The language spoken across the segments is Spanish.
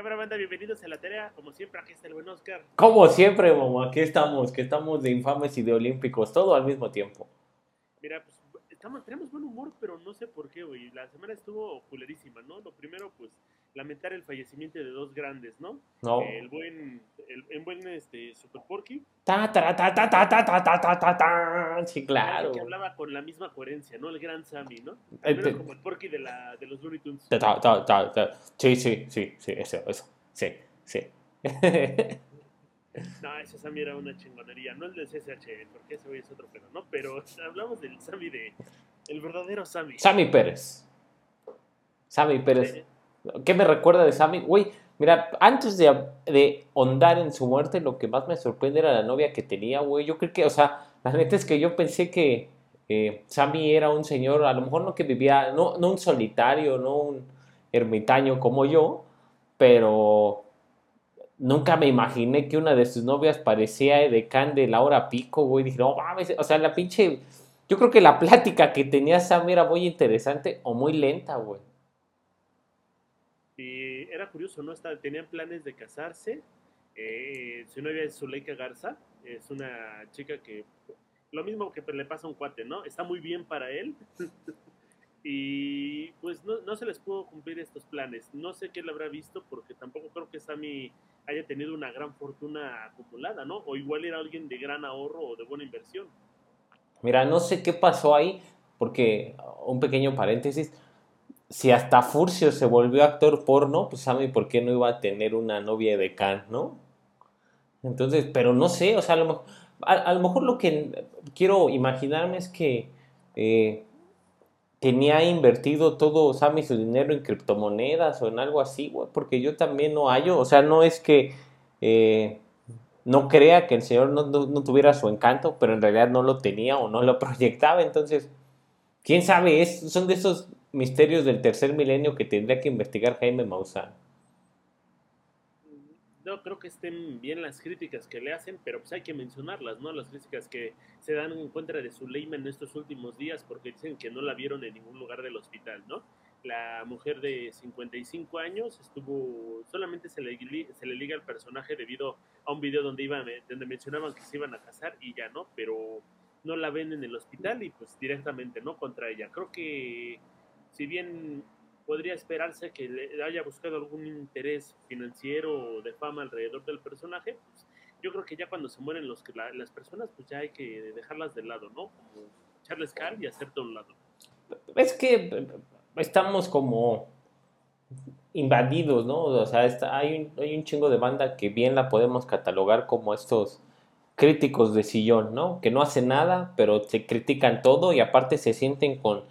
Cámara banda, bienvenidos a la tarea. Como siempre, aquí está el buen Oscar. Como siempre, mamá, aquí estamos, que estamos de infames y de olímpicos, todo al mismo tiempo. Mira, pues estamos, tenemos buen humor, pero no sé por qué, güey. La semana estuvo culerísima, ¿no? Lo primero, pues, lamentar el fallecimiento de dos grandes, ¿no? No. El buen, el, el buen este, Super Porky. Ta, ta, ta, ta, ta, ta, ta, ta, ta, ta, ta. Sí, claro. Que hablaba con la misma coherencia, ¿no? El gran Sammy, ¿no? Eh, Primero te- como el Porky de, la, de los Looney Tunes. Ta, ta, ta, ta. Sí, sí, sí, sí, eso, eso. Sí, sí. No, ese Sammy era una chingonería. No el del CSH, porque ese güey es otro pedo, ¿no? Pero hablamos del Sammy de... El verdadero Sammy. Sammy Pérez. Sammy Pérez. ¿Qué me recuerda de Sammy? Güey, mira, antes de, de hondar en su muerte, lo que más me sorprende era la novia que tenía, güey. Yo creo que, o sea, la neta es que yo pensé que eh, Sammy era un señor, a lo mejor no que vivía, no, no un solitario, no un ermitaño como yo, pero nunca me imaginé que una de sus novias parecía de Laura Pico, güey. Dije, no mames, o sea, la pinche. Yo creo que la plática que tenía Sammy era muy interesante o muy lenta, güey. Y era curioso, ¿no? Estaba- tenían planes de casarse. Eh, su novia es Zuleika Garza. Es una chica que... Lo mismo que le pasa a un cuate, ¿no? Está muy bien para él. y pues no, no se les pudo cumplir estos planes. No sé qué le habrá visto porque tampoco creo que Sammy haya tenido una gran fortuna acumulada, ¿no? O igual era alguien de gran ahorro o de buena inversión. Mira, no sé qué pasó ahí, porque, un pequeño paréntesis, si hasta Furcio se volvió actor porno, pues Sammy, ¿por qué no iba a tener una novia de Can, no? Entonces, pero no sé, o sea, a lo mejor, lo, que quiero imaginarme es que eh, tenía invertido todo Sammy su dinero en criptomonedas o en algo así, güey, porque yo también no hallo, o sea, no es que... eh, no crea que el Señor no, tuviera su encanto, pero en realidad no lo tenía o no lo proyectaba. Entonces, quién sabe, son de esos misterios del tercer milenio que tendría que investigar Jaime Maussan. No creo que estén bien las críticas que le hacen, pero pues hay que mencionarlas, ¿no? Las críticas que se dan en contra de Zuleima en estos últimos días porque dicen que no la vieron en ningún lugar del hospital, ¿no? La mujer de 55 años estuvo, solamente se le, se le liga al personaje debido a un video donde, iban, donde mencionaban que se iban a casar y ya, ¿no? Pero no la ven en el hospital y pues directamente, ¿no? Contra ella. Creo que si bien podría esperarse que le haya buscado algún interés financiero o de fama alrededor del personaje, pues yo creo que ya cuando se mueren los, la- las personas, pues ya hay que dejarlas de lado, ¿no? Como echarles cal y hacerte a un lado. Es que estamos como invadidos, ¿no? O sea, está- hay, un, hay un chingo de banda que bien la podemos catalogar como estos críticos de sillón, ¿no? Que no hacen nada, pero te critican todo y aparte se sienten con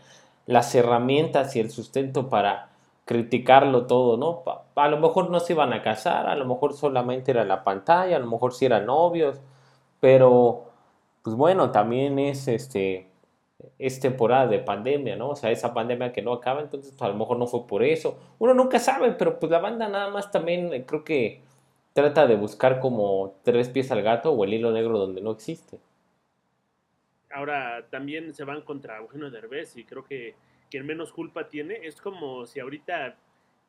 las herramientas y el sustento para criticarlo todo, ¿no? A lo mejor no se iban a casar, a lo mejor solamente era la pantalla, a lo mejor sí eran novios, pero pues bueno, también es este es temporada de pandemia, ¿no? O sea, esa pandemia que no acaba, entonces pues, a lo mejor no fue por eso. Uno nunca sabe, pero pues la banda nada más también eh, creo que trata de buscar como tres pies al gato o el hilo negro donde no existe. Ahora también se van contra Eugenio Derbez y creo que quien menos culpa tiene es como si ahorita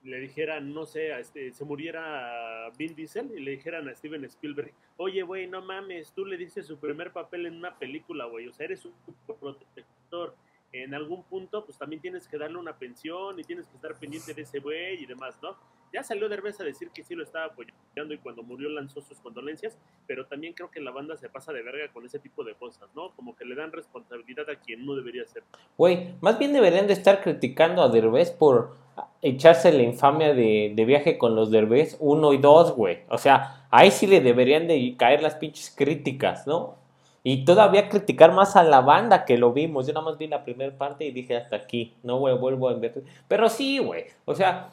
le dijeran, no sé, este, se muriera Vin Diesel y le dijeran a Steven Spielberg, oye, güey, no mames, tú le diste su primer papel en una película, güey, o sea, eres un protector. En algún punto, pues también tienes que darle una pensión y tienes que estar pendiente de ese güey y demás, ¿no? Ya salió Derbez a decir que sí lo estaba apoyando y cuando murió lanzó sus condolencias, pero también creo que la banda se pasa de verga con ese tipo de cosas, ¿no? Como que le dan responsabilidad a quien no debería ser. Güey, más bien deberían de estar criticando a Derbez por echarse la infamia de, viaje con los Derbez 1 y 2, güey. O sea, ahí sí le deberían de caer las pinches críticas, ¿no? Y todavía criticar más a la banda que lo vimos. Yo nada más vi la primera parte y dije hasta aquí. No güey, vuelvo a ver. Pero sí, güey. O sea,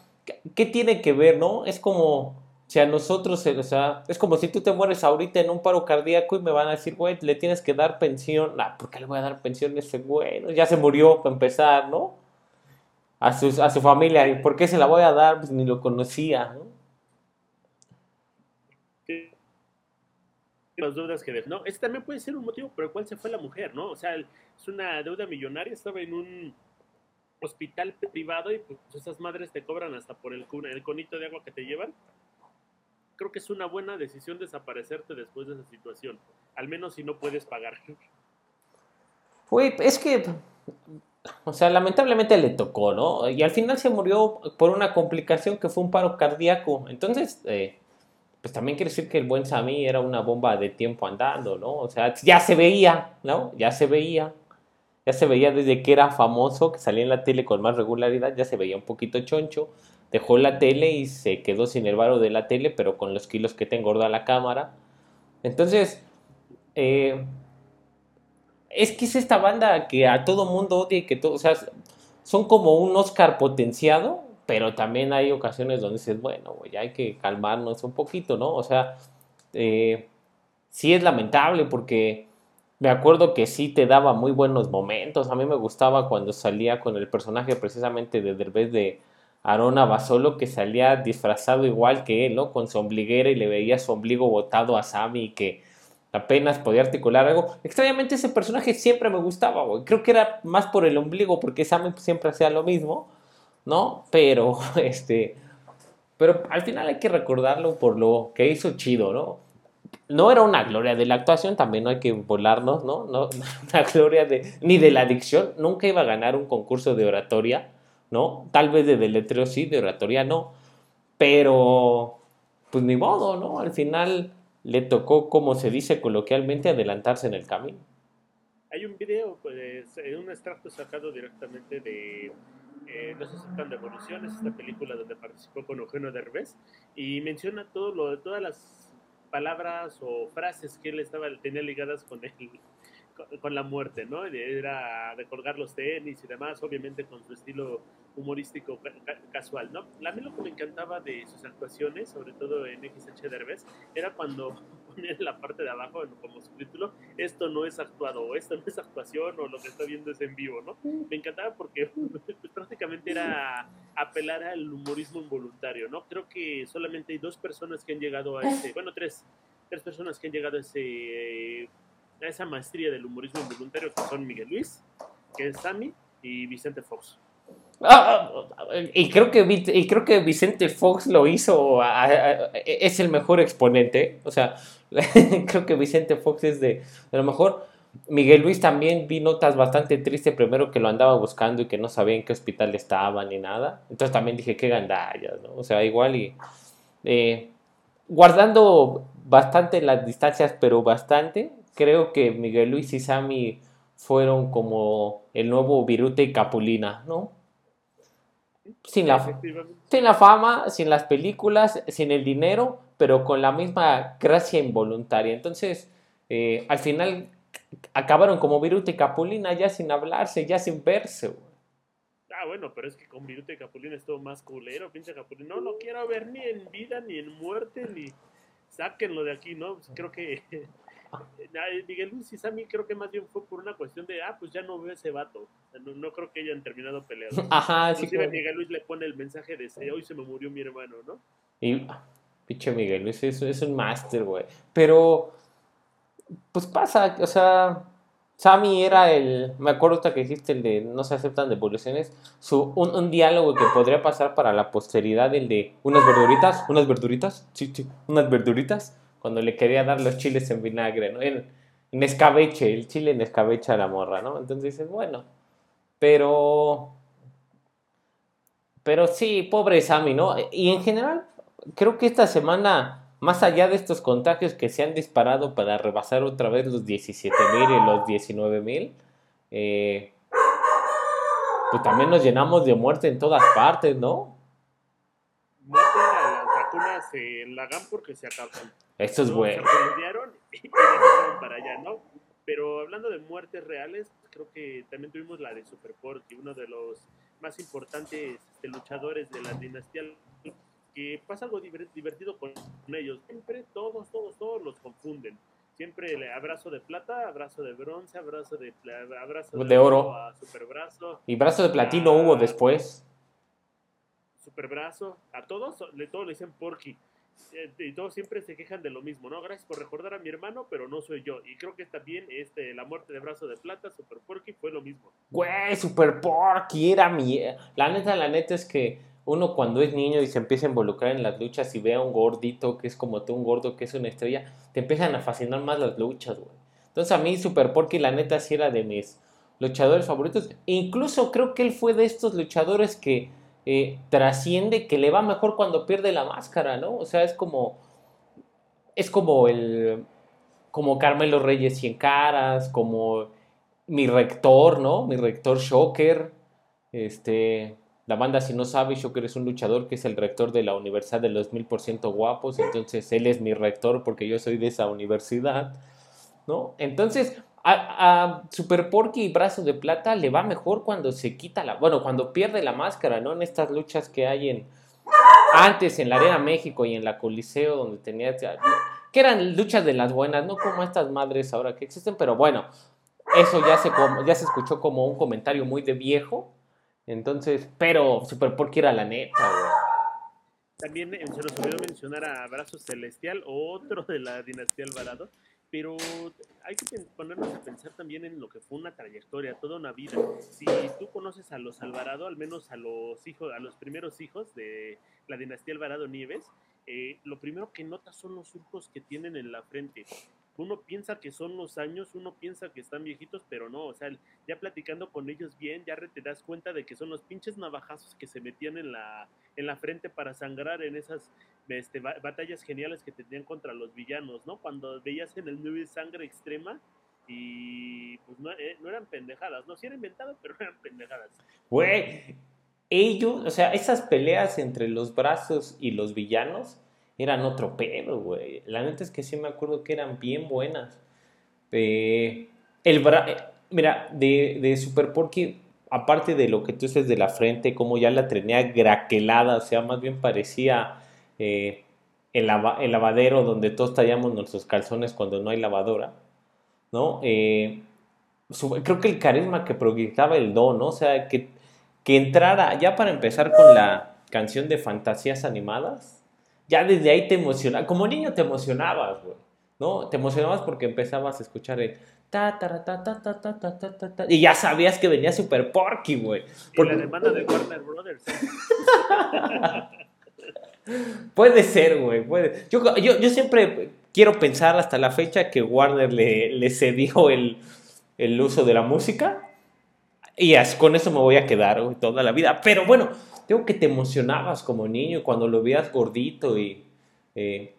¿qué, tiene que ver, no? Es como si a nosotros, o sea, es como si tú te mueres ahorita en un paro cardíaco y me van a decir, güey, le tienes que dar pensión. Ah, ¿por qué le voy a dar pensión a ese güey? Ya se murió para empezar, ¿no? A su, a su familia. ¿Y por qué se la voy a dar? Pues ni lo conocía, ¿no? Sí. Las deudas que debes, ¿no? Ese también puede ser un motivo por el cual se fue la mujer, ¿no? O sea, es una deuda millonaria, estaba en un hospital privado y pues esas madres te cobran hasta por el, el conito de agua que te llevan creo que es una buena decisión desaparecerte después de esa situación, al menos si no puedes pagar. Güey, es que, o sea, lamentablemente le tocó, ¿no? Y al final se murió por una complicación que fue un paro cardíaco. Entonces, eh, pues también quiere decir que el buen Sammy era una bomba de tiempo andando, ¿no? O sea, ya se veía, ¿no? Ya se veía. Ya se veía desde que era famoso, que salía en la tele con más regularidad, ya se veía un poquito choncho. Dejó la tele y se quedó sin el varo de la tele, pero con los kilos que te engorda la cámara. Entonces, eh, es que es esta banda que a todo mundo odia y que todo, o sea, son como un Oscar potenciado, pero también hay ocasiones donde dices, bueno, ya hay que calmarnos un poquito, ¿no? O sea, eh, sí es lamentable porque me acuerdo que sí te daba muy buenos momentos. A mí me gustaba cuando salía con el personaje precisamente de Derbez de Arona Basolo, que salía disfrazado igual que él, ¿no? Con su ombliguera y le veía su ombligo botado a Sammy que apenas podía articular algo. Extrañamente ese personaje siempre me gustaba, güey. Creo que era más por el ombligo, porque Sammy siempre hacía lo mismo, ¿no? Pero, este... Pero al final hay que recordarlo por lo que hizo chido, ¿no? no era una gloria de la actuación, también no hay que volarnos, ¿no? No una gloria de, ni de la adicción, nunca iba a ganar un concurso de oratoria, ¿no? Tal vez de deletreo sí, de oratoria no, pero pues ni modo, ¿no? Al final le tocó, como se dice coloquialmente, adelantarse en el camino. Hay un video, pues, un extracto sacado directamente de eh, No se aceptan devoluciones, esta película donde participó con Eugenio Derbez, y menciona todo lo de todas las palabras o frases que él estaba, tenía ligadas con él, con, la muerte, ¿no? Era de colgar los tenis y demás, obviamente con su estilo humorístico casual, ¿no? A mí lo que me encantaba de sus actuaciones, sobre todo en XH Derbez, era cuando en la parte de abajo como subtítulo, esto no es actuado, o esto no es actuación, o lo que está viendo es en vivo, ¿no? Me encantaba porque prácticamente era apelar al humorismo involuntario, ¿no? Creo que solamente hay dos personas que han llegado a ese, bueno, tres, tres personas que han llegado a ese a esa maestría del humorismo involuntario que son Miguel Luis, que es Sammy y Vicente Fox. Ah, y, creo que, y creo que Vicente Fox lo hizo, es el mejor exponente. O sea, creo que Vicente Fox es de, a lo mejor. Miguel Luis también vi notas bastante tristes, primero que lo andaba buscando y que no sabía en qué hospital estaba ni nada. Entonces también dije, qué gandallas, ¿no? O sea, igual y... Eh, guardando bastante las distancias, pero bastante, creo que Miguel Luis y Sammy fueron como el nuevo Viruta y Capulina, ¿no? Sin la, sin la fama, sin las películas, sin el dinero, pero con la misma gracia involuntaria. Entonces, eh, al final acabaron como Viruta y Capulina, ya sin hablarse, ya sin verse. Ah, bueno, pero es que con Viruta y Capulina es todo más culero, pinche Capulina. No lo quiero ver ni en vida, ni en muerte, ni sáquenlo de aquí, ¿no? Pues creo que Miguel Luis y Sammy creo que más bien fue por una cuestión de, ah, pues ya no veo ese vato. no, creo que hayan terminado peleados. Ajá, sí. Miguel Luis le pone el mensaje de, hoy se me murió mi hermano, ¿no? Y, pinche Miguel Luis, es, es un máster, güey. Pero, pues pasa, o sea, Sammy era el, me acuerdo que dijiste el de no se aceptan devoluciones, su, un, un, diálogo que podría pasar para la posteridad, el de unas verduritas, unas verduritas, sí, sí, unas verduritas cuando le quería dar los chiles en vinagre, ¿no? En, escabeche, el chile en escabeche a la morra, ¿no? Entonces dices, bueno, pero... Pero sí, pobre Sammy, ¿no? Y en general, creo que esta semana, más allá de estos contagios que se han disparado para rebasar otra vez los 17 mil y los 19 mil, eh, pues también nos llenamos de muerte en todas partes, ¿no? Vacunas en la GAM porque se acaban. Esto es bueno. Se y para allá, ¿no? Pero hablando de muertes reales, creo que también tuvimos la de Super Porky, uno de los más importantes este, luchadores de la dinastía, que pasa algo divertido con ellos. Siempre todos, todos, todos los confunden. Siempre el abrazo de plata, abrazo de bronce, abrazo de abrazo de, oro, a brazo. Y brazo de platino hubo después. Brazo, a todos, le todos le dicen Porky. Eh, y todos siempre se quejan de lo mismo, ¿no? Gracias por recordar a mi hermano, pero no soy yo. Y creo que también este, la muerte de Brazo de Plata, Super Porky, fue lo mismo. Güey, Super Porky era mi... La neta, la neta es que uno cuando es niño y se empieza a involucrar en las luchas y ve a un gordito que es como tú, un gordo que es una estrella, te empiezan a fascinar más las luchas, güey. Entonces a mí Super Porky la neta sí era de mis luchadores favoritos. incluso creo que él fue de estos luchadores que eh, trasciende, que le va mejor cuando pierde la máscara, ¿no? O sea, es como... Es como el... Como Carmelo Reyes Cien Caras, como mi rector, ¿no? Mi rector Shocker. Este... La banda, si no sabe, Shocker es un luchador que es el rector de la Universidad de los Mil por ciento guapos. Entonces, él es mi rector porque yo soy de esa universidad. ¿no? Entonces, a, Super Porky y Brazo de Plata le va mejor cuando se quita la, bueno, cuando pierde la máscara, ¿no? En estas luchas que hay en, antes en la Arena México y en la Coliseo, donde tenía, que eran luchas de las buenas, no como estas madres ahora que existen, pero bueno, eso ya se, ya se escuchó como un comentario muy de viejo, entonces, pero Super Porky era la neta, También eh, se nos olvidó mencionar a Brazo Celestial, otro de la dinastía Alvarado, pero hay que ponernos a pensar también en lo que fue una trayectoria, toda una vida. Si tú conoces a los Alvarado, al menos a los hijos, a los primeros hijos de la dinastía Alvarado Nieves, eh, lo primero que notas son los surcos que tienen en la frente uno piensa que son los años, uno piensa que están viejitos, pero no, o sea, ya platicando con ellos bien, ya te das cuenta de que son los pinches navajazos que se metían en la, en la frente para sangrar en esas este, batallas geniales que tenían contra los villanos, ¿no? Cuando veías en el 9 sangre extrema y pues no, eh, no eran pendejadas, no, sí era inventado, pero eran pendejadas. Güey, ellos, o sea, esas peleas entre los brazos y los villanos, eran otro pedo, güey. La neta es que sí me acuerdo que eran bien buenas. Eh, el eh, mira, de, de, Super Porky, aparte de lo que tú dices de la frente, como ya la tenía graquelada, o sea, más bien parecía eh, el, lavadero donde todos tallamos nuestros calzones cuando no hay lavadora, ¿no? creo que el carisma que proyectaba el don, ¿no? O sea, que, que entrara, ya para empezar con la canción de fantasías animadas, ya desde ahí te emocionaba, como niño te emocionabas, güey, ¿no? Te emocionabas porque empezabas a escuchar el ta ta ta ta ta ta ta ta ta y ya sabías que venía Super Porky, güey. Por la demanda de Warner Brothers. puede ser, güey, puede. Yo, yo, yo, siempre quiero pensar hasta la fecha que Warner le, le cedió el, el uso de la música y con eso me voy a quedar güey, toda la vida. Pero bueno, tengo que te emocionabas como niño cuando lo veías gordito y, eh,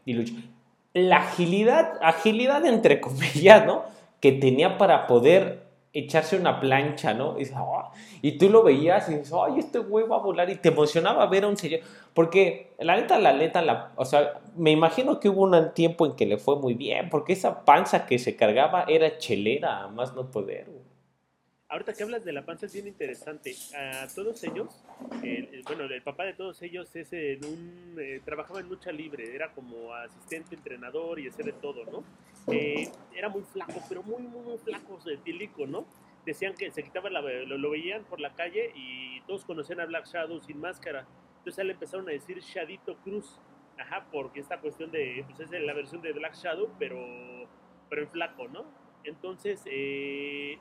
La agilidad, agilidad entre comillas, ¿no? Que tenía para poder echarse una plancha, ¿no? Y, ah", tú lo veías y dices, ay, este güey va a volar y te emocionaba ver a un señor. Porque la neta, la neta, la, o sea, me imagino que hubo un tiempo en que le fue muy bien, porque esa panza que se cargaba era chelera, más no poder. Ahorita que hablas de la panza es bien interesante. A todos ellos, bueno, el papá de todos ellos es en un, eh, trabajaba en lucha libre, era como asistente, entrenador y hacía de todo, ¿no? Eh, era muy flaco, pero muy, muy, muy flaco, tílico, ¿no? Decían que se quitaba la, lo, veían por la calle y todos conocían a Black Shadow sin máscara. Entonces él empezaron a decir Shadito Cruz, ajá, porque esta cuestión de, pues es la versión de Black Shadow, pero, pero en flaco, ¿no? Entonces, eh,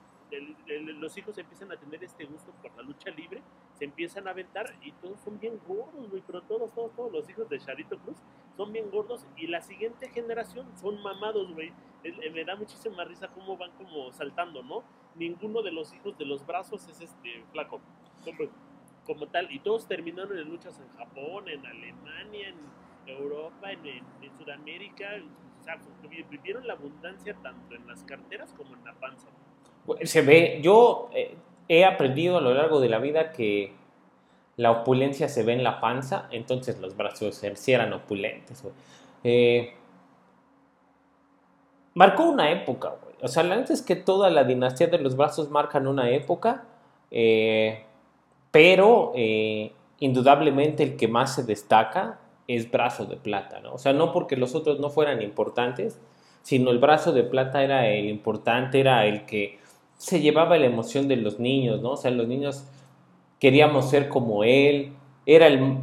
los hijos empiezan a tener este gusto por la lucha libre, se empiezan a aventar y todos son bien gordos, güey, pero todos, todos, todos los hijos de Charito Cruz son bien gordos y la siguiente generación son mamados, güey. Me da muchísima risa cómo van como saltando, ¿no? Ninguno de los hijos de los brazos es este flaco, como, como tal, y todos terminaron en luchas en Japón, en Alemania, en Europa, en, en, Sudamérica, o sea, vivieron la abundancia tanto en las carteras como en la panza se ve, yo eh, he aprendido a lo largo de la vida que la opulencia se ve en la panza, entonces los brazos sí eran opulentes. Eh, marcó una época, güey. O sea, la neta es que toda la dinastía de los brazos marcan una época, eh, pero indudablemente el que más se destaca es brazo de plata, ¿no? O sea, no porque los otros no fueran importantes, sino el brazo de plata era el importante, era el que se llevaba la emoción de los niños, ¿no? O sea, los niños queríamos ser como él, era el...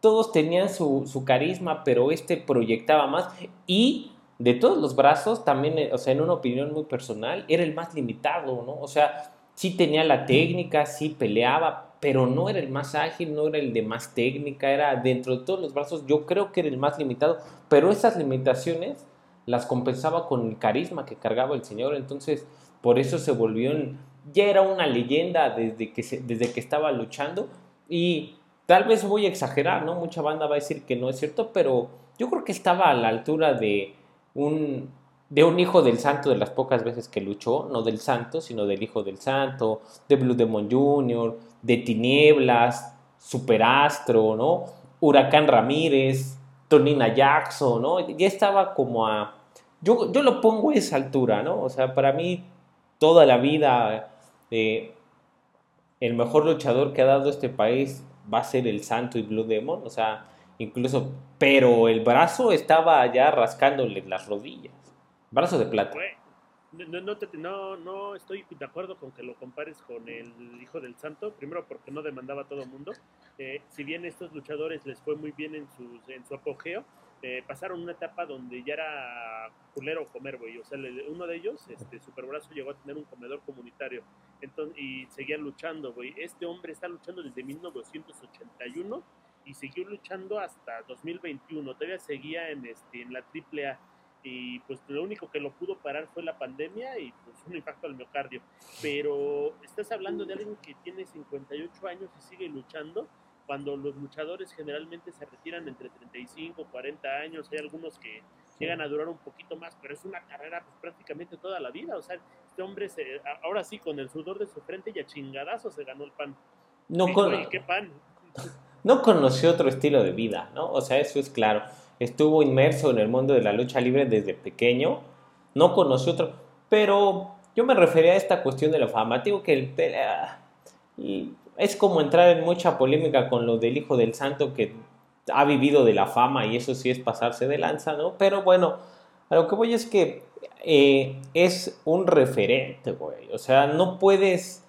Todos tenían su, carisma, pero este proyectaba más y de todos los brazos, también, eh, o sea, en una opinión muy personal, era el más limitado, ¿no? O sea, sí tenía la técnica, sí peleaba, pero no era el más ágil, no era el de más técnica, era dentro de todos los brazos, yo creo que era el más limitado, pero esas limitaciones las compensaba con el carisma que cargaba el señor, entonces por eso se volvió, ya era una leyenda desde que, desde que estaba luchando y tal vez voy a exagerar, ¿no? Mucha banda va a decir que no es cierto, pero yo creo que estaba a la altura de un, de un hijo del santo de las pocas veces que luchó, no del santo, sino del hijo del santo, de Blue Demon Jr., de Tinieblas, Superastro, ¿no? Huracán Ramírez, Tonina Jackson, ¿no? Ya estaba como a... Yo, yo lo pongo a esa altura, ¿no? O sea, para mí toda la vida eh, el mejor luchador que ha dado este país va a ser el Santo y Blue Demon, o sea, incluso, pero el brazo estaba ya rascándole las rodillas. Brazo de plata. No, no, no, no, estoy de acuerdo con que lo compares con el Hijo del Santo, primero porque no demandaba a todo mundo. Eh, si bien estos luchadores les fue muy bien en, sus, en su apogeo, eh, pasaron una etapa donde ya era culero comer, güey. O sea, uno de ellos, este Superbrazo, llegó a tener un comedor comunitario entonces, y seguían luchando, güey. Este hombre está luchando desde 1981 y siguió luchando hasta 2021. Todavía seguía en, este, en la AAA y pues lo único que lo pudo parar fue la pandemia y pues un impacto al miocardio. Pero estás hablando de alguien que tiene 58 años y sigue luchando, cuando los luchadores generalmente se retiran entre 35, 40 años, hay algunos que llegan a durar un poquito más, pero es una carrera pues, prácticamente toda la vida, o sea, este hombre se, ahora sí con el sudor de su frente y a chingadazo se ganó el pan. No, ¿qué pan? no conoció otro estilo de vida, ¿no? O sea, eso es claro estuvo inmerso en el mundo de la lucha libre desde pequeño, no conoció otro, pero yo me refería a esta cuestión de la fama, digo que el, y es como entrar en mucha polémica con lo del Hijo del Santo que ha vivido de la fama y eso sí es pasarse de lanza, ¿no? Pero bueno, a lo que voy es que eh, es un referente, güey, o sea, no puedes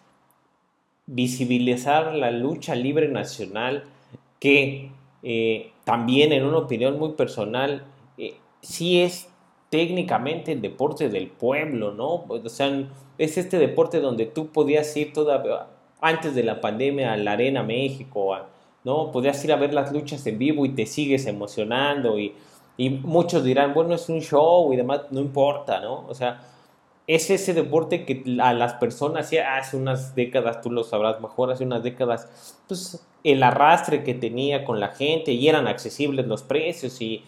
visibilizar la lucha libre nacional que eh, también en una opinión muy personal, eh, sí es técnicamente el deporte del pueblo, ¿no? O sea, es este deporte donde tú podías ir toda, antes de la pandemia a la Arena México, ¿no? Podías ir a ver las luchas en vivo y te sigues emocionando y, muchos dirán, bueno, es un show y demás, no importa, ¿no? O sea, es ese deporte que a las personas, hace unas décadas, tú lo sabrás mejor, hace unas décadas, pues el arrastre que tenía con la gente y eran accesibles los precios y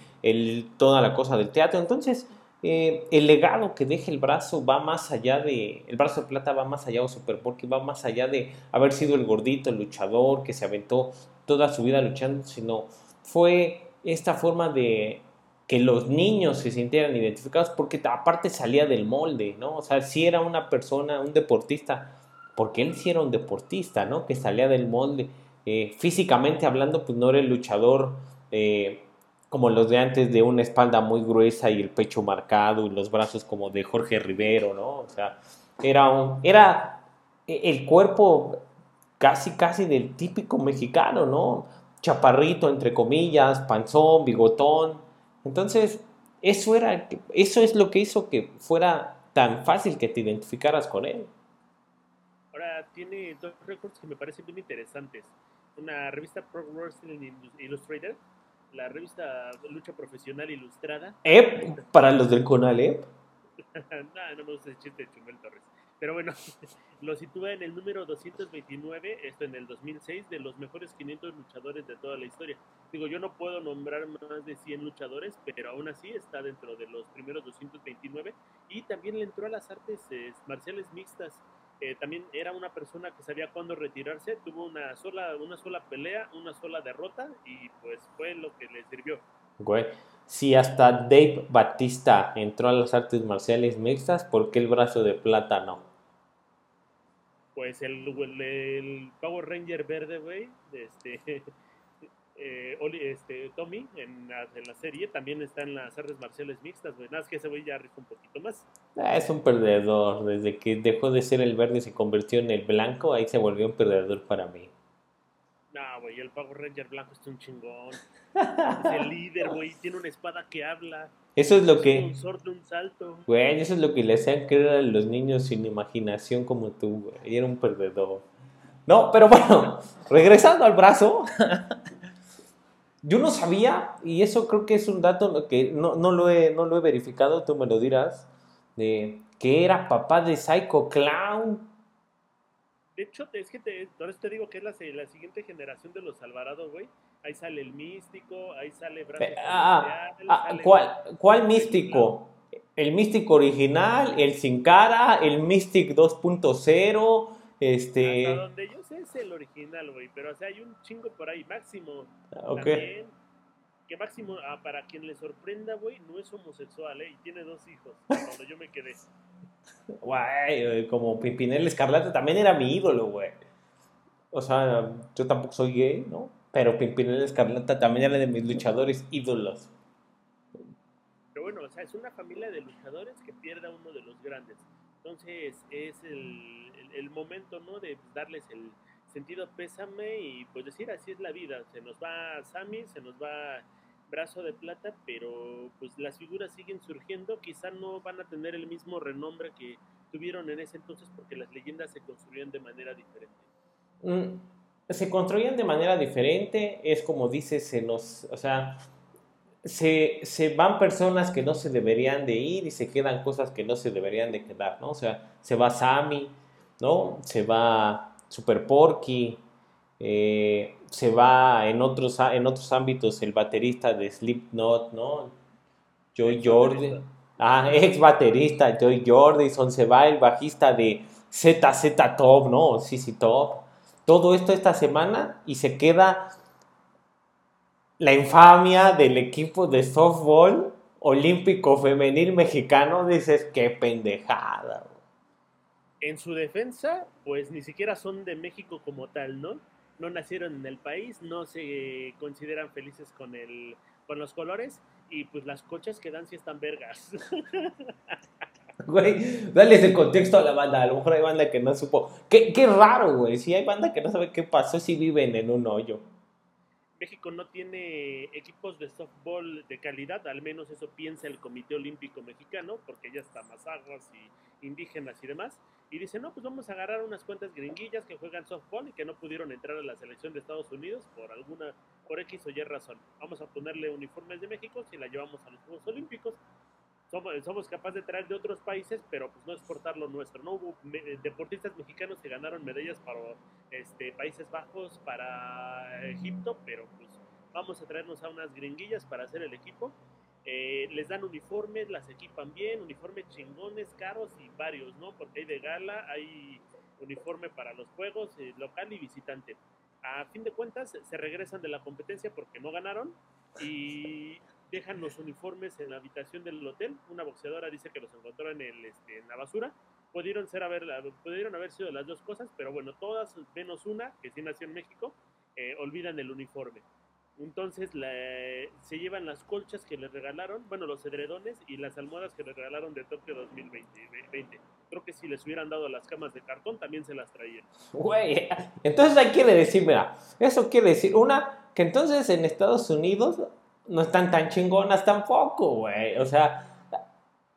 toda la cosa del teatro. Entonces, eh, el legado que deja el brazo va más allá de, el brazo de plata va más allá, o Super Porque va más allá de haber sido el gordito, el luchador que se aventó toda su vida luchando, sino fue esta forma de que los niños se sintieran identificados porque aparte salía del molde, ¿no? O sea, si era una persona, un deportista, porque él sí era un deportista, ¿no? Que salía del molde. Eh, físicamente hablando, pues no era el luchador eh, como los de antes, de una espalda muy gruesa y el pecho marcado y los brazos como de Jorge Rivero, ¿no? O sea, era, un, era e, el cuerpo casi, casi del típico mexicano, ¿no? Chaparrito, entre comillas, panzón, bigotón, entonces, eso, era, eso es lo que hizo que fuera tan fácil que te identificaras con él. Ahora, tiene dos récords que me parecen bien interesantes. Una revista Pro Wrestling Illustrated, la revista Lucha Profesional Ilustrada. ¿EP? Para los del Conalep. no, no me gusta ese chiste de Chumel Torres. Pero bueno, lo sitúa en el número 229, esto en el 2006, de los mejores 500 luchadores de toda la historia. Digo, yo no puedo nombrar más de 100 luchadores, pero aún así está dentro de los primeros 229. Y también le entró a las artes eh, marciales mixtas. Eh, también era una persona que sabía cuándo retirarse, tuvo una sola, una sola pelea, una sola derrota y pues fue lo que le sirvió. Güey, si hasta Dave Batista entró a las artes marciales mixtas, ¿por qué el brazo de plata no? pues el, el, Power Ranger verde, güey, este, eh, este, Tommy en la, en la, serie también está en las artes marciales mixtas, güey. Nada más que ese güey ya rifa un poquito más. Ah, es un perdedor. Desde que dejó de ser el verde y se convirtió en el blanco, ahí se volvió un perdedor para mí. No, güey, el Power Ranger blanco es un chingón. es el líder, güey. Tiene una espada que habla. Eso es lo que. Un sorte, un salto. Güey, eso es lo que le hacían creer a los niños sin imaginación como tú, güey. Y era un perdedor. No, pero bueno, regresando al brazo, yo no sabía, y eso creo que es un dato que no, no, lo, he, no lo he verificado, tú me lo dirás, de que era papá de Psycho Clown. De hecho, es que te, eso te digo que es la, la siguiente generación de los Alvarado, güey. Ahí sale el místico, ahí sale Brazo ah, ah, ¿cuál, ¿Cuál místico? ¿El místico original? ¿El sin cara? ¿El Mystic 2.0? Este... Hasta donde yo sé es el original, güey. Pero, o sea, hay un chingo por ahí. Máximo. Ok. También, que Máximo, ah, para quien le sorprenda, güey, no es homosexual, ¿eh? Y tiene dos hijos. Cuando yo me quedé. Güey, como Pimpinel Escarlata también era mi ídolo, güey. O sea, yo tampoco soy gay, ¿no? Pero Pimpinel Escarlata también era de mis luchadores ídolos. Pero bueno, o sea, es una familia de luchadores que pierde a uno de los grandes. Entonces es el, el, momento, ¿no? De darles el sentido pésame y pues decir así es la vida. Se nos va Sammy, se nos va Brazo de Plata, pero pues las figuras siguen surgiendo. Quizá no van a tener el mismo renombre que tuvieron en ese entonces porque las leyendas se construían de manera diferente. Mm, se construían de manera diferente, es como dices, se nos, o sea, se, se, van personas que no se deberían de ir y se quedan cosas que no se deberían de quedar, ¿no? O sea, se va Sammy, ¿no? Se va Super Porky, eh, se va en otros, en otros ámbitos el baterista de Slipknot, ¿no? Joy Jordan. Ah, ex baterista Joy Jordison, se va el bajista de ZZ Top, ¿no? Sí, Top. Todo esto esta semana y se queda la infamia del equipo de softball olímpico femenil mexicano, dices, qué pendejada. En su defensa, pues ni siquiera son de México como tal, ¿no? No nacieron en el país, no se consideran felices con, el, con los colores y pues las cochas que dan sí están vergas. Güey, dale ese contexto a la banda. A lo mejor hay banda que no supo. Qué, qué raro, güey. Si hay banda que no sabe qué pasó, si viven en un hoyo. México no tiene equipos de softball de calidad, al menos eso piensa el Comité Olímpico Mexicano, porque ya está aguas y indígenas y demás. Y dice, no, pues vamos a agarrar unas cuantas gringuillas que juegan softball y que no pudieron entrar a la selección de Estados Unidos por alguna, por X o Y razón. Vamos a ponerle uniformes de México si la llevamos a los Juegos Olímpicos somos, somos capaces de traer de otros países, pero pues no exportar lo nuestro. No hubo deportistas mexicanos que ganaron medallas para este, Países Bajos, para Egipto, pero pues vamos a traernos a unas gringuillas para hacer el equipo. Eh, les dan uniformes, las equipan bien, uniformes chingones, caros y varios, ¿no? Porque hay de gala, hay uniforme para los juegos, eh, local y visitante. A fin de cuentas, se regresan de la competencia porque no ganaron y dejan los uniformes en la habitación del hotel. Una boxeadora dice que los encontró en, el, este, en la basura. Pudieron, ser haber, pudieron haber sido las dos cosas, pero bueno, todas menos una, que sí nació en México, eh, olvidan el uniforme. Entonces se llevan las colchas que les regalaron, bueno, los edredones y las almohadas que les regalaron de Tokio 2020. Creo que si les hubieran dado las camas de cartón, también se las traían. Güey, entonces ahí quiere decir, mira, eso quiere decir, una, que entonces en Estados Unidos no están tan chingonas tampoco, güey. O sea,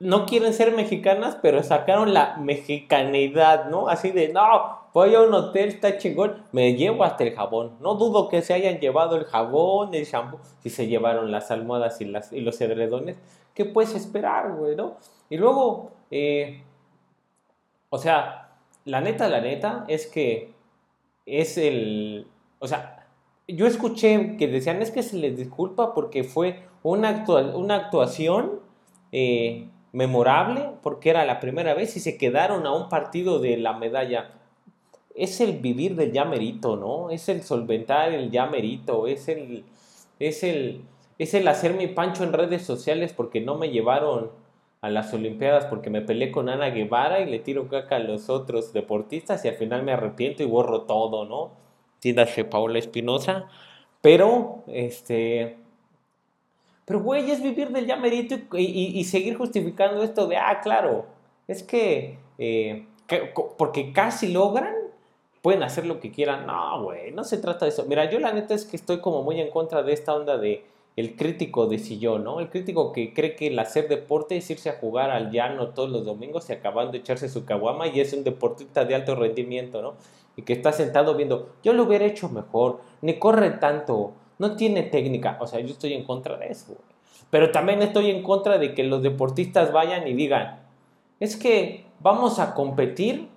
no quieren ser mexicanas, pero sacaron la mexicanidad, ¿no? Así de, no, voy a un hotel, está chingón, me llevo hasta el jabón. No dudo que se hayan llevado el jabón, el shampoo, si se llevaron las almohadas y, las, y los edredones. ¿Qué puedes esperar, güey, no? Y luego, eh, o sea, la neta, la neta es que es el, o sea, yo escuché que decían es que se les disculpa porque fue una, una actuación eh, memorable, porque era la primera vez y se quedaron a un partido de la medalla. Es el vivir del llamerito, ¿no? Es el solventar el llamerito, es el, es el, es el hacer mi pancho en redes sociales porque no me llevaron a las Olimpiadas porque me peleé con Ana Guevara y le tiro caca a los otros deportistas y al final me arrepiento y borro todo, ¿no? De Paula Espinosa, pero, este, pero güey, es vivir del llamerito y, y, seguir justificando esto de, ah, claro, es que, eh, porque casi logran, pueden hacer lo que quieran. No, güey, no se trata de eso. Mira, yo la neta es que estoy como muy en contra de esta onda de el crítico de sillón, ¿no? El crítico que cree que el hacer deporte es irse a jugar al llano todos los domingos y acabando de echarse su caguama y es un deportista de alto rendimiento, ¿no? Y que está sentado viendo, yo lo hubiera hecho mejor, ni corre tanto, no tiene técnica. O sea, yo estoy en contra de eso. Pero también estoy en contra de que los deportistas vayan y digan, es que vamos a competir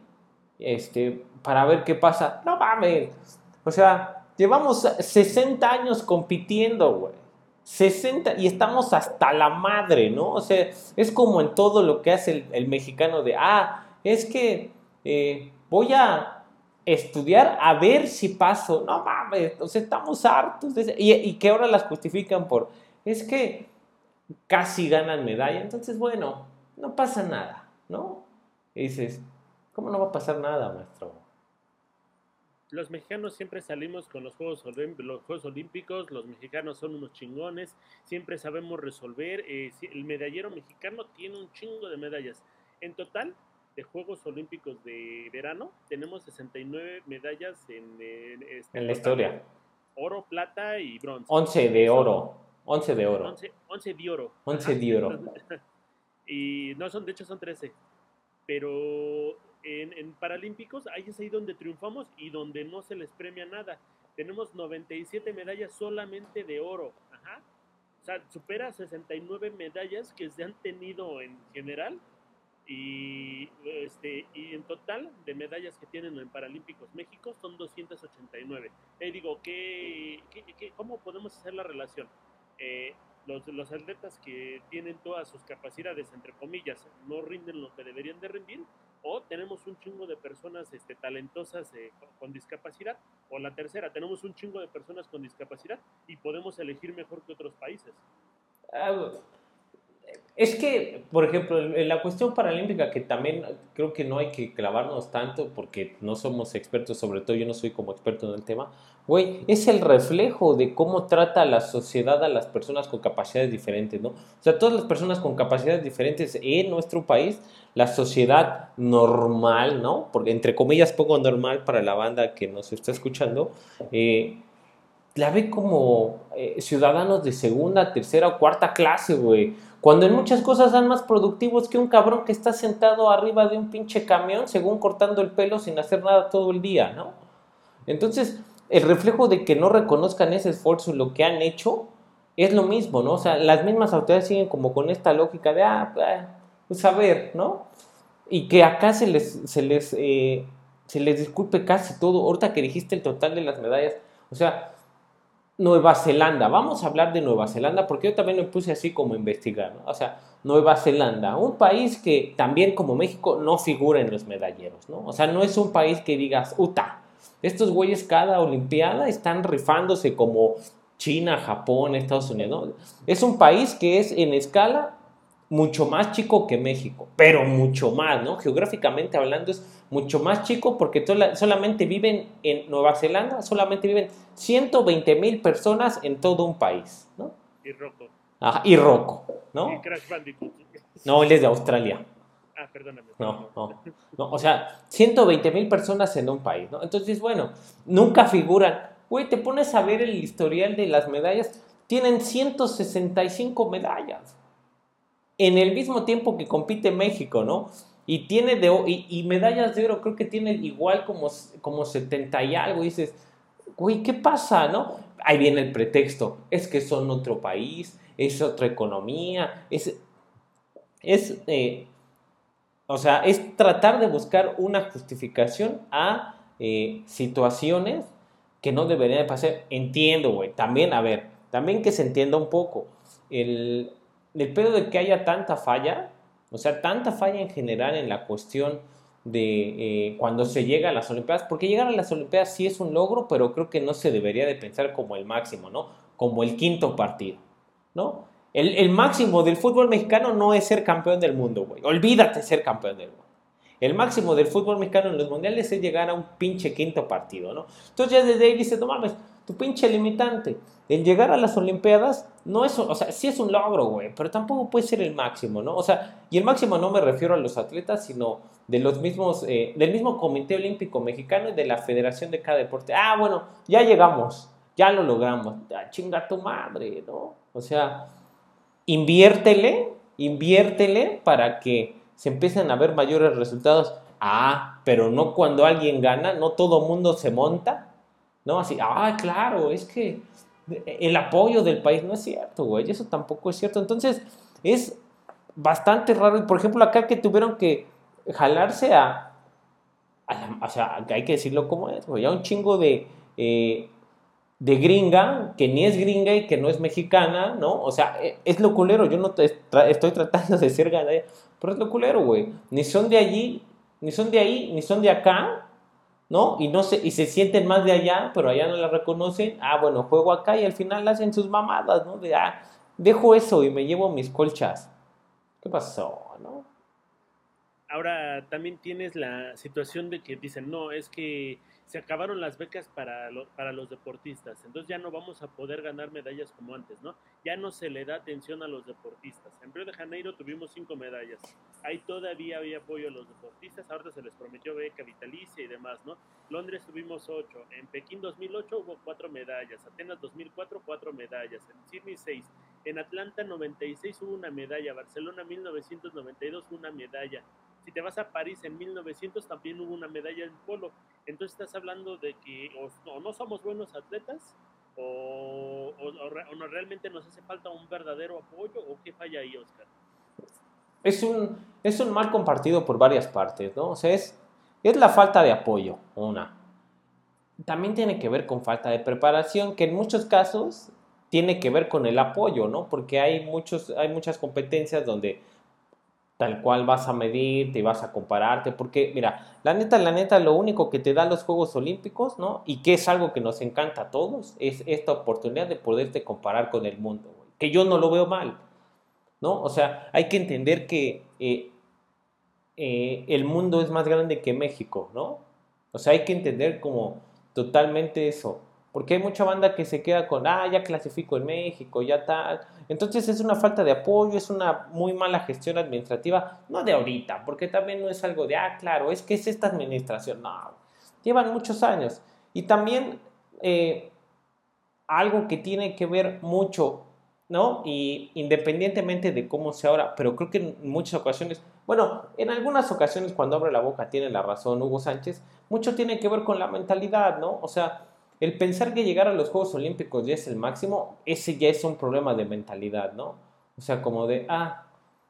este, para ver qué pasa. No mames. O sea, llevamos 60 años compitiendo, güey. 60 y estamos hasta la madre, ¿no? O sea, es como en todo lo que hace el, mexicano de, ah, es que eh, voy a estudiar a ver si paso. No mames, o sea, estamos hartos de y, y, que ahora las justifican por, es que casi ganan medalla, entonces bueno, no pasa nada, ¿no? Y dices, ¿cómo no va a pasar nada, maestro? los mexicanos siempre salimos con los Juegos, los Juegos Olímpicos, los mexicanos son unos chingones, siempre sabemos resolver. Eh, el medallero mexicano tiene un chingo de medallas. En total, de Juegos Olímpicos de verano, tenemos 69 medallas en, este, en la historia. Oro, plata y bronce. 11 de oro. 11 de oro. 11, de oro. 11 de oro. y no son, de hecho son 13. Pero en, Paralímpicos, ahí es ahí donde triunfamos y donde no se les premia nada. Tenemos 97 medallas solamente de oro. Ajá. O sea, supera 69 medallas que se han tenido en general y, este, y en total de medallas que tienen en Paralímpicos México son 289. Eh, digo, ¿qué, qué, cómo podemos hacer la relación? Eh, los, los, atletas que tienen todas sus capacidades, entre comillas, no rinden lo que deberían de rendir, o tenemos un chingo de personas este, talentosas eh, con, discapacidad, o la tercera, tenemos un chingo de personas con discapacidad y podemos elegir mejor que otros países. Ah, es que, por ejemplo, en la cuestión paralímpica, que también creo que no hay que clavarnos tanto porque no somos expertos, sobre todo yo no soy como experto en el tema, güey, es el reflejo de cómo trata la sociedad a las personas con capacidades diferentes, ¿no? O sea, todas las personas con capacidades diferentes en nuestro país, la sociedad normal, ¿no? Porque entre comillas pongo normal para la banda que nos está escuchando, eh, la ve como eh, ciudadanos de segunda, tercera o cuarta clase, güey. Cuando en muchas cosas son más productivos que un cabrón que está sentado arriba de un pinche camión, según cortando el pelo sin hacer nada todo el día, ¿no? Entonces, el reflejo de que no reconozcan ese esfuerzo, lo que han hecho, es lo mismo, ¿no? O sea, las mismas autoridades siguen como con esta lógica de, ah, pues a ver, ¿no? Y que acá se les, se les, eh, se les disculpe casi todo. Ahorita que dijiste el total de las medallas, o sea, Nueva Zelanda, vamos a hablar de Nueva Zelanda porque yo también me puse así como investigar, ¿no? o sea, Nueva Zelanda, un país que también como México no figura en los medalleros, ¿no? O sea, no es un país que digas, uta, estos güeyes cada Olimpiada están rifándose como China, Japón, Estados Unidos. Es un país que es en escala mucho más chico que México, pero mucho más, ¿no? Geográficamente hablando es mucho más chico porque solamente viven en Nueva Zelanda, solamente viven 120 mil personas en todo un país, ¿no? Y Rocco. Ajá, y Rocco, ¿no? Y Crash Bandicoot. No, él es de Australia. Ah, perdóname. No, no, no. O sea, 120 mil personas en un país, ¿no? Entonces, bueno, nunca figuran. Güey, te pones a ver el historial de las medallas, tienen 165 medallas en el mismo tiempo que compite México, ¿no? Y tiene de, y, medallas de oro, creo que tiene igual como, como 70 y algo. Y dices, güey, ¿qué pasa, no? Ahí viene el pretexto, es que son otro país, es otra economía, es, es eh, o sea, es tratar de buscar una justificación a eh, situaciones que no deberían de pasar. Entiendo, güey, también, a ver, también que se entienda un poco. El, el pedo de que haya tanta falla, o sea, tanta falla en general en la cuestión de eh, cuando se llega a las Olimpiadas, porque llegar a las Olimpiadas sí es un logro, pero creo que no se debería de pensar como el máximo, ¿no? Como el quinto partido, ¿no? El, el máximo del fútbol mexicano no es ser campeón del mundo, güey. Olvídate ser campeón del mundo. El máximo del fútbol mexicano en los mundiales es llegar a un pinche quinto partido, ¿no? Entonces ya desde ahí dices, no mames, tu pinche limitante. El llegar a las Olimpiadas no es, o sea, sí es un logro, güey, pero tampoco puede ser el máximo, ¿no? O sea, y el máximo no me refiero a los atletas, sino de los mismos, eh, del mismo Comité Olímpico Mexicano y de la Federación de cada deporte. Ah, bueno, ya llegamos, ya lo logramos. Ah, chinga tu madre, ¿no? O sea, inviértele, inviértele para que se empiecen a ver mayores resultados. Ah, pero no cuando alguien gana, no todo mundo se monta, ¿no? Así, ah, claro, es que el apoyo del país no es cierto, güey, eso tampoco es cierto. Entonces, es bastante raro. Por ejemplo, acá que tuvieron que jalarse a, o sea, hay que decirlo como es, güey, a un chingo de, eh, de gringa, que ni es gringa y que no es mexicana, ¿no? O sea, e, es lo culero, yo no estoy tratando de ser gana, pero es lo culero, güey. Ni son de allí, ni son de ahí, ni son de acá, ¿no? Y, no se, y se sienten más de allá, pero allá no la reconocen. Ah, bueno, juego acá y al final hacen sus mamadas, ¿no? De, ah, dejo eso y me llevo mis colchas. ¿Qué pasó, no? Ahora también tienes la situación de que dicen, no, es que se acabaron las becas para, para los deportistas, entonces ya no vamos a poder ganar medallas como antes, ¿no? Ya no se le da atención a los deportistas. En Río de Janeiro tuvimos cinco medallas, ahí todavía había apoyo a los deportistas, ahora se les prometió beca vitalicia y demás, ¿no? Londres tuvimos ocho, en Pekín 2008 hubo cuatro medallas, Atenas 2004 cuatro medallas, en Sydney seis, en Atlanta 96 hubo una medalla, Barcelona 1992 una medalla, si te vas a París en 1900 también hubo una medalla en polo. Entonces estás hablando de que o, no somos buenos atletas o, no, realmente nos hace falta un verdadero apoyo o qué falla ahí, Oscar. Es un, es un mal compartido por varias partes, ¿no? O sea, es, es la falta de apoyo, una. También tiene que ver con falta de preparación, que en muchos casos tiene que ver con el apoyo, ¿no? Porque hay, muchos, hay muchas competencias donde tal cual vas a medirte y vas a compararte, porque mira, la neta, la neta, lo único que te da los Juegos Olímpicos, ¿no? Y que es algo que nos encanta a todos, es esta oportunidad de poderte comparar con el mundo, que yo no lo veo mal, ¿no? O sea, hay que entender que eh, eh, el mundo es más grande que México, ¿no? O sea, hay que entender como totalmente eso. Porque hay mucha banda que se queda con, ah, ya clasifico en México, ya tal. Entonces es una falta de apoyo, es una muy mala gestión administrativa, no de ahorita, porque también no es algo de, ah, claro, es que es esta administración. No, llevan muchos años. Y también eh, algo que tiene que ver mucho, ¿no? Y independientemente de cómo sea ahora, pero creo que en muchas ocasiones, bueno, en algunas ocasiones cuando abre la boca tiene la razón Hugo Sánchez, mucho tiene que ver con la mentalidad, ¿no? O sea, el pensar que llegar a los Juegos Olímpicos ya es el máximo, ese ya es un problema de mentalidad, ¿no? O sea, como de, ah,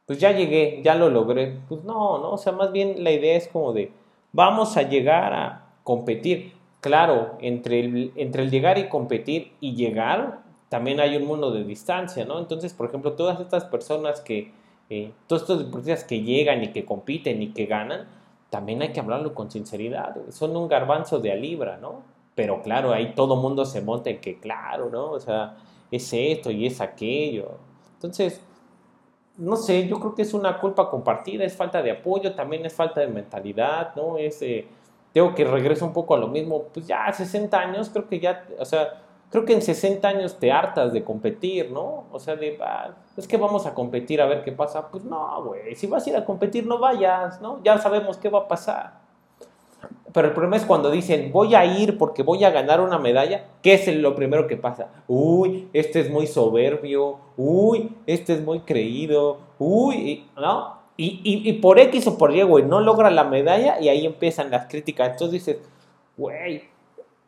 pues ya llegué, ya lo logré. Pues no, ¿no? O sea, más bien la idea es como de, vamos a llegar a competir. Claro, entre el, entre el llegar y competir y llegar, también hay un mundo de distancia, ¿no? Entonces, por ejemplo, todas estas personas que, eh, todos estos deportistas que llegan y que compiten y que ganan, también hay que hablarlo con sinceridad. Son un garbanzo de a libra, ¿no? Pero claro, ahí todo mundo se monta en que, claro, ¿no? O sea, es esto y es aquello. Entonces, no sé, yo creo que es una culpa compartida, es falta de apoyo, también es falta de mentalidad, ¿no? Es, eh, tengo que regreso un poco a lo mismo, pues ya 60 años, creo que ya, o sea, creo que en 60 años te hartas de competir, ¿no? O sea, de, ah, es que vamos a competir a ver qué pasa. Pues no, güey, si vas a ir a competir, no vayas, ¿no? Ya sabemos qué va a pasar. Pero el problema es cuando dicen, voy a ir porque voy a ganar una medalla, ¿qué es lo primero que pasa? Uy, este es muy soberbio, uy, este es muy creído, uy, ¿no? Y, y, por X o por Y, güey, no logra la medalla y ahí empiezan las críticas. Entonces dices, güey,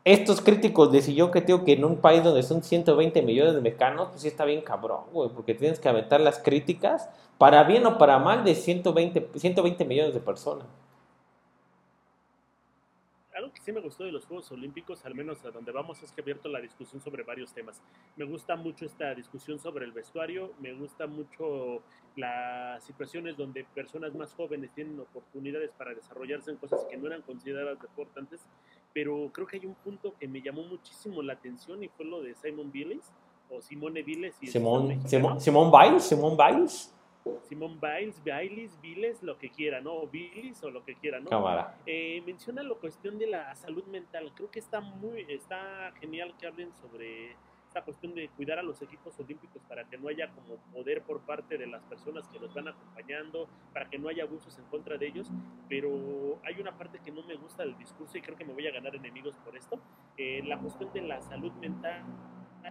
estos críticos de yo que tengo que en un país donde son 120 millones de mexicanos, pues sí está bien cabrón, güey, porque tienes que aventar las críticas, para bien o para mal, de 120, 120 millones de personas algo que sí me gustó de los Juegos Olímpicos, al menos a donde vamos, es que he abierto la discusión sobre varios temas. Me gusta mucho esta discusión sobre el vestuario, me gusta mucho las situaciones donde personas más jóvenes tienen oportunidades para desarrollarse en cosas que no eran consideradas importantes, pero creo que hay un punto que me llamó muchísimo la atención y fue lo de Simon Biles o Simone Biles. Y Simón, Simón, Simón Biles, Simón Biles. Simón Biles, Biles, Biles, lo que quiera, ¿no? Biles o lo que quiera, ¿no? Eh, menciona la cuestión de la salud mental. Creo que está muy, está genial que hablen sobre esta cuestión de cuidar a los equipos olímpicos para que no haya como poder por parte de las personas que los van acompañando, para que no haya abusos en contra de ellos. Pero hay una parte que no me gusta del discurso y creo que me voy a ganar enemigos por esto. Eh, la cuestión de la salud mental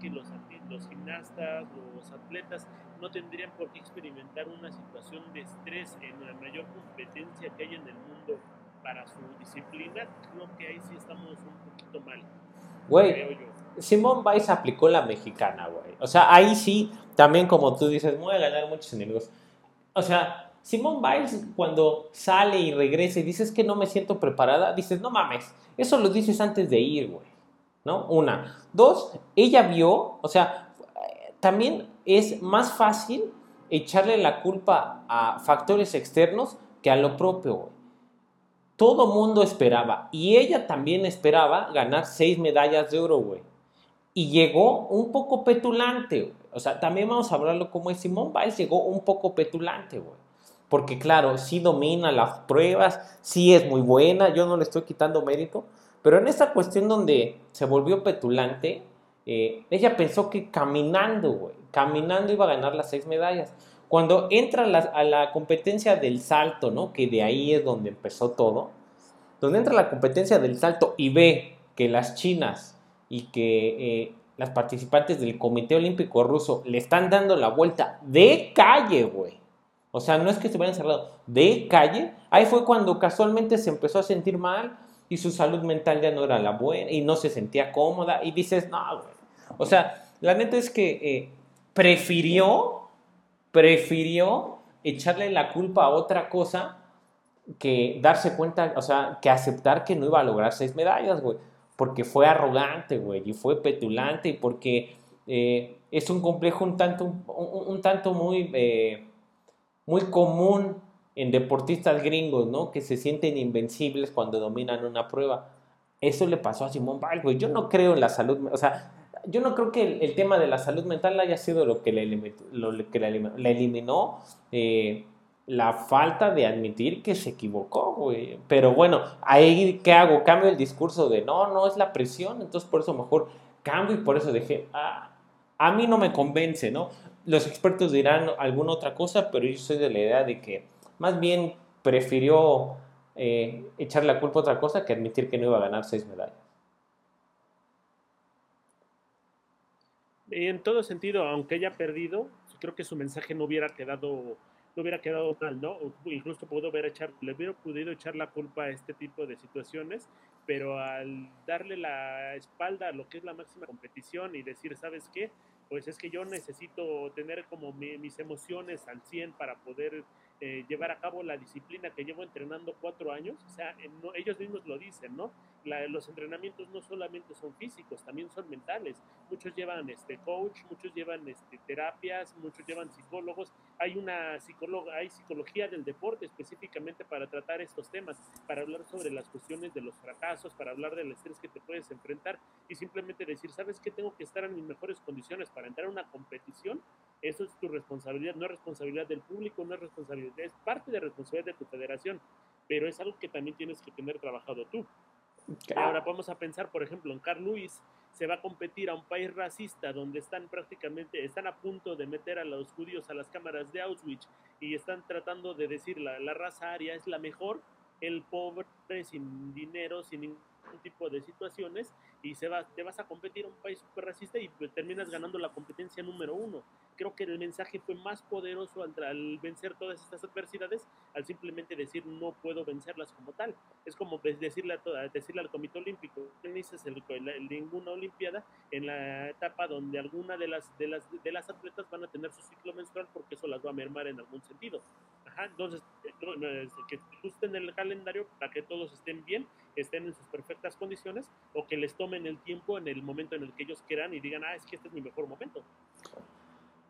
que los, los gimnastas, los atletas no tendrían por qué experimentar una situación de estrés en la mayor competencia que hay en el mundo para su disciplina, creo que ahí sí estamos un poquito mal. Güey, Simón Biles aplicó la mexicana, güey. O sea, ahí sí, también como tú dices, voy a ganar muchos enemigos. O sea, Simón Biles cuando sale y regresa y dices que no me siento preparada, dices, no mames, eso lo dices antes de ir, güey. ¿No? Una. Dos, ella vio, o sea, también es más fácil echarle la culpa a factores externos que a lo propio. Todo mundo esperaba, y ella también esperaba ganar seis medallas de oro, güey. Y llegó un poco petulante. O sea, también vamos a hablarlo como Simón Biles, llegó un poco petulante. Porque claro, sí domina las pruebas, sí es muy buena, yo no le estoy quitando mérito, pero en esta cuestión donde se volvió petulante, eh, ella pensó que caminando, güey, caminando iba a ganar las seis medallas. Cuando entra a la, competencia del salto, ¿no? Que de ahí es donde empezó todo. Donde entra la competencia del salto y ve que las chinas y que eh, las participantes del Comité Olímpico Ruso le están dando la vuelta de calle, güey. O sea, no es que se vayan cerrado, de calle. Ahí fue cuando casualmente se empezó a sentir mal y su salud mental ya no era la buena y no se sentía cómoda. Y dices, no, güey. O sea, la neta es que eh, prefirió prefirió echarle la culpa a otra cosa que darse cuenta, o sea, que aceptar que no iba a lograr seis medallas, güey. Porque fue arrogante, güey, y fue petulante, y porque eh, es un complejo un tanto, un, tanto muy, eh, muy común en deportistas gringos, ¿no? Que se sienten invencibles cuando dominan una prueba. Eso le pasó a Simón Biles. Yo no creo en la salud, o sea, yo no creo que el, tema de la salud mental haya sido lo que le, eliminó, eh, la falta de admitir que se equivocó, güey. Pero bueno, ahí, ¿qué hago? Cambio el discurso de no, no es la presión, entonces por eso mejor cambio y por eso dejé, ah, a mí no me convence, ¿no? Los expertos dirán alguna otra cosa, pero yo soy de la idea de que más bien prefirió eh, echar la culpa a otra cosa que admitir que no iba a ganar seis medallas. en todo sentido, aunque haya perdido, creo que su mensaje no hubiera quedado no hubiera quedado mal, ¿no? incluso pudo haber echar, le hubiera podido echar la culpa a este tipo de situaciones, pero al darle la espalda a lo que es la máxima competición y decir, ¿sabes qué? Pues es que yo necesito tener como mis emociones al 100 para poder eh, llevar a cabo la disciplina que llevo entrenando cuatro años. O sea, ellos mismos lo dicen, ¿no? los entrenamientos no solamente son físicos, también son mentales. Muchos llevan este coach, muchos llevan este, terapias, muchos llevan psicólogos. Hay una psicóloga, hay psicología del deporte específicamente para tratar estos temas, para hablar sobre las cuestiones de los fracasos, para hablar del estrés que te puedes enfrentar y simplemente decir, ¿sabes qué? Tengo que estar en mis mejores condiciones para entrar a una competición. Eso es tu responsabilidad, no es responsabilidad del público, no es responsabilidad es parte de responsabilidad de tu federación, pero es algo que también tienes que tener trabajado tú. Ahora vamos a pensar, por ejemplo, en Carl Lewis se va a competir a un país racista donde están prácticamente, están a punto de meter a los judíos a las cámaras de Auschwitz y están tratando de decir la, la raza aria es la mejor, el pobre sin dinero, sin ningún tipo de situaciones y se va, te vas a competir a un país súper racista y terminas ganando la competencia número uno. Creo que el mensaje fue más poderoso al, vencer todas estas adversidades, al simplemente decir no puedo vencerlas como tal. Es como decirle, a decirle al Comité Olímpico, no el, ninguna Olimpiada en la etapa donde alguna de las, de, las, de las atletas van a tener su ciclo menstrual porque eso las va a mermar en algún sentido. Ajá, entonces, eh, que ajusten el calendario para que todos estén bien, estén en sus perfectas condiciones o que les tomen el tiempo en el momento en el que ellos quieran y digan, ah, es que este es mi mejor momento.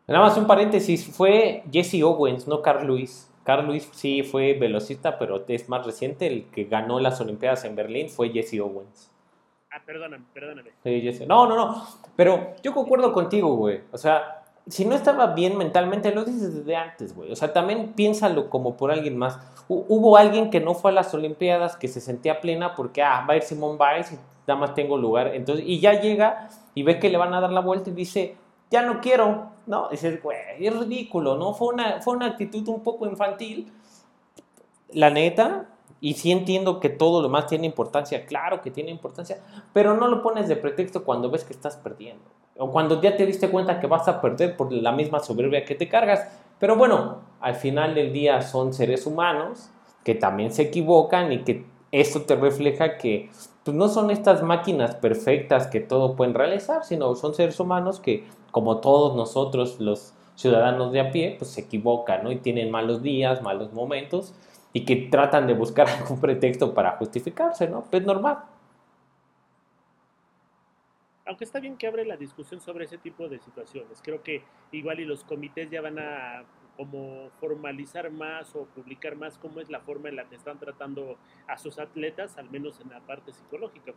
Nada más un paréntesis, fue Jesse Owens, no Carl Lewis. Carl Lewis sí fue velocista, pero es más reciente. El que ganó las Olimpiadas en Berlín fue Jesse Owens. Ah, perdóname, perdóname. No, no, no. Pero yo concuerdo contigo, güey. O sea, si no estaba bien mentalmente, lo dices desde antes, güey. O sea, también piénsalo como por alguien más. Hubo alguien que no fue a las Olimpiadas que se sentía plena porque, ah, va a ir Simón Biles y nada más tengo lugar. Entonces, y ya llega y ve que le van a dar la vuelta y dice, ya no quiero, ¿no? Dices, güey, es ridículo, ¿no? Fue una, fue una actitud un poco infantil. La neta, y sí entiendo que todo lo más tiene importancia, claro que tiene importancia, pero no lo pones de pretexto cuando ves que estás perdiendo. O cuando ya te diste cuenta que vas a perder por la misma soberbia que te cargas. Pero bueno, al final del día son seres humanos que también se equivocan y que esto te refleja que pues, no son estas máquinas perfectas que todo pueden realizar, sino son seres humanos que, como todos nosotros, los ciudadanos de a pie, pues se equivocan, ¿no? Y tienen malos días, malos momentos, y que tratan de buscar algún pretexto para justificarse, ¿no? Pues normal. Aunque está bien que abre la discusión sobre ese tipo de situaciones. Creo que igual y los comités ya van a como formalizar más o publicar más cómo es la forma en la que están tratando a sus atletas, al menos en la parte psicológica.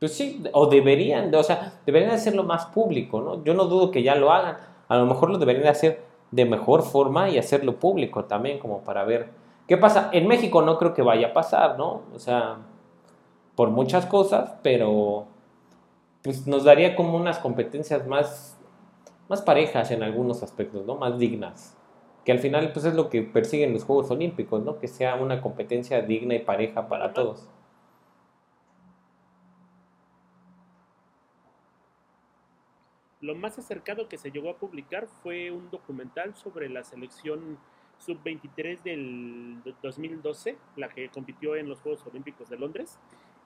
Pues sí, o deberían, o sea, deberían hacerlo más público, ¿no? Yo no dudo que ya lo hagan, a lo mejor lo deberían hacer de mejor forma y hacerlo público también, como para ver qué pasa. En México no creo que vaya a pasar, ¿no? O sea, por muchas cosas, pero pues nos daría como unas competencias más, más parejas en algunos aspectos, ¿no? Más dignas que al final pues es lo que persiguen los Juegos Olímpicos, ¿no? Que sea una competencia digna y pareja para todos. Lo más acercado que se llegó a publicar fue un documental sobre la selección sub-23 del 2012, la que compitió en los Juegos Olímpicos de Londres,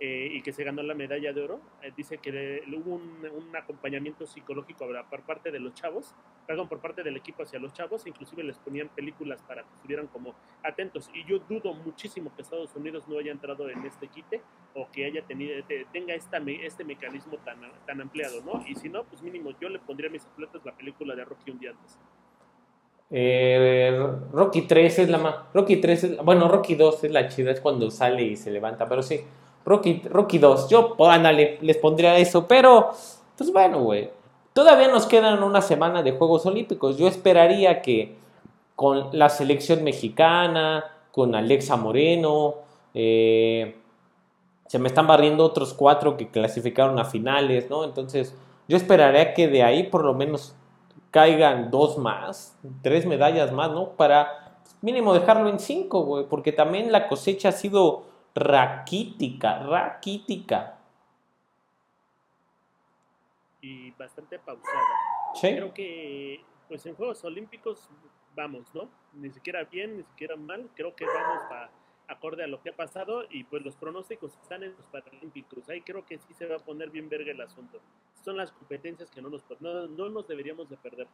eh, y que se ganó la medalla de oro, eh, dice que hubo un, acompañamiento psicológico por parte de los chavos, perdón, por parte del equipo hacia los chavos, inclusive les ponían películas para que estuvieran como atentos. Y yo dudo muchísimo que Estados Unidos no haya entrado en este quite o que haya tenido, tenga esta, este mecanismo tan, tan ampliado, ¿no? Y si no, pues mínimo yo le pondría a mis atletas la película de Rocky un día antes. Eh, Rocky 3 es la más. Rocky 3 es, bueno, Rocky 2 es la chida, es cuando sale y se levanta, pero sí. Rocky, Rocky 2. Yo, pues, ándale, les pondría eso. Pero, pues bueno, güey. Todavía nos quedan una semana de Juegos Olímpicos. Yo esperaría que con la selección mexicana, con Alexa Moreno, eh, se me están barriendo otros cuatro que clasificaron a finales, ¿no? Entonces, yo esperaría que de ahí por lo menos caigan dos más, tres medallas más, ¿no? Para mínimo dejarlo en cinco, güey, porque también la cosecha ha sido raquítica, raquítica. Y bastante pausada. Creo que pues en Juegos Olímpicos vamos, ¿no? Ni siquiera bien, ni siquiera mal. Creo que vamos a acorde a lo que ha pasado y pues los pronósticos están en los Paralímpicos. Ahí creo que sí se va a poner bien verga el asunto. Son las competencias que no nos, no, no nos deberíamos de perder.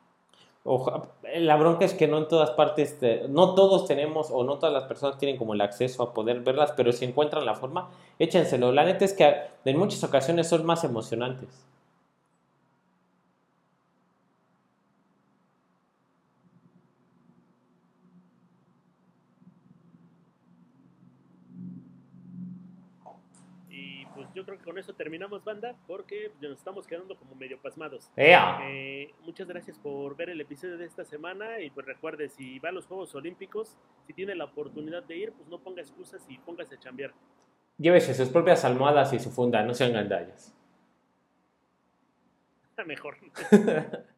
la bronca es que no en todas partes, no todos tenemos o no todas las personas tienen como el acceso a poder verlas, pero si encuentran la forma, échenselo. La neta es que en muchas ocasiones son más emocionantes. yo creo que con eso terminamos, banda, porque nos estamos quedando como medio pasmados. Eh, muchas gracias por ver el episodio de esta semana y pues recuerde, si va a los Juegos Olímpicos, si tiene la oportunidad de ir, pues no ponga excusas y póngase a chambear. Llévese sus propias almohadas y su funda, no sean gandallas. Mejor.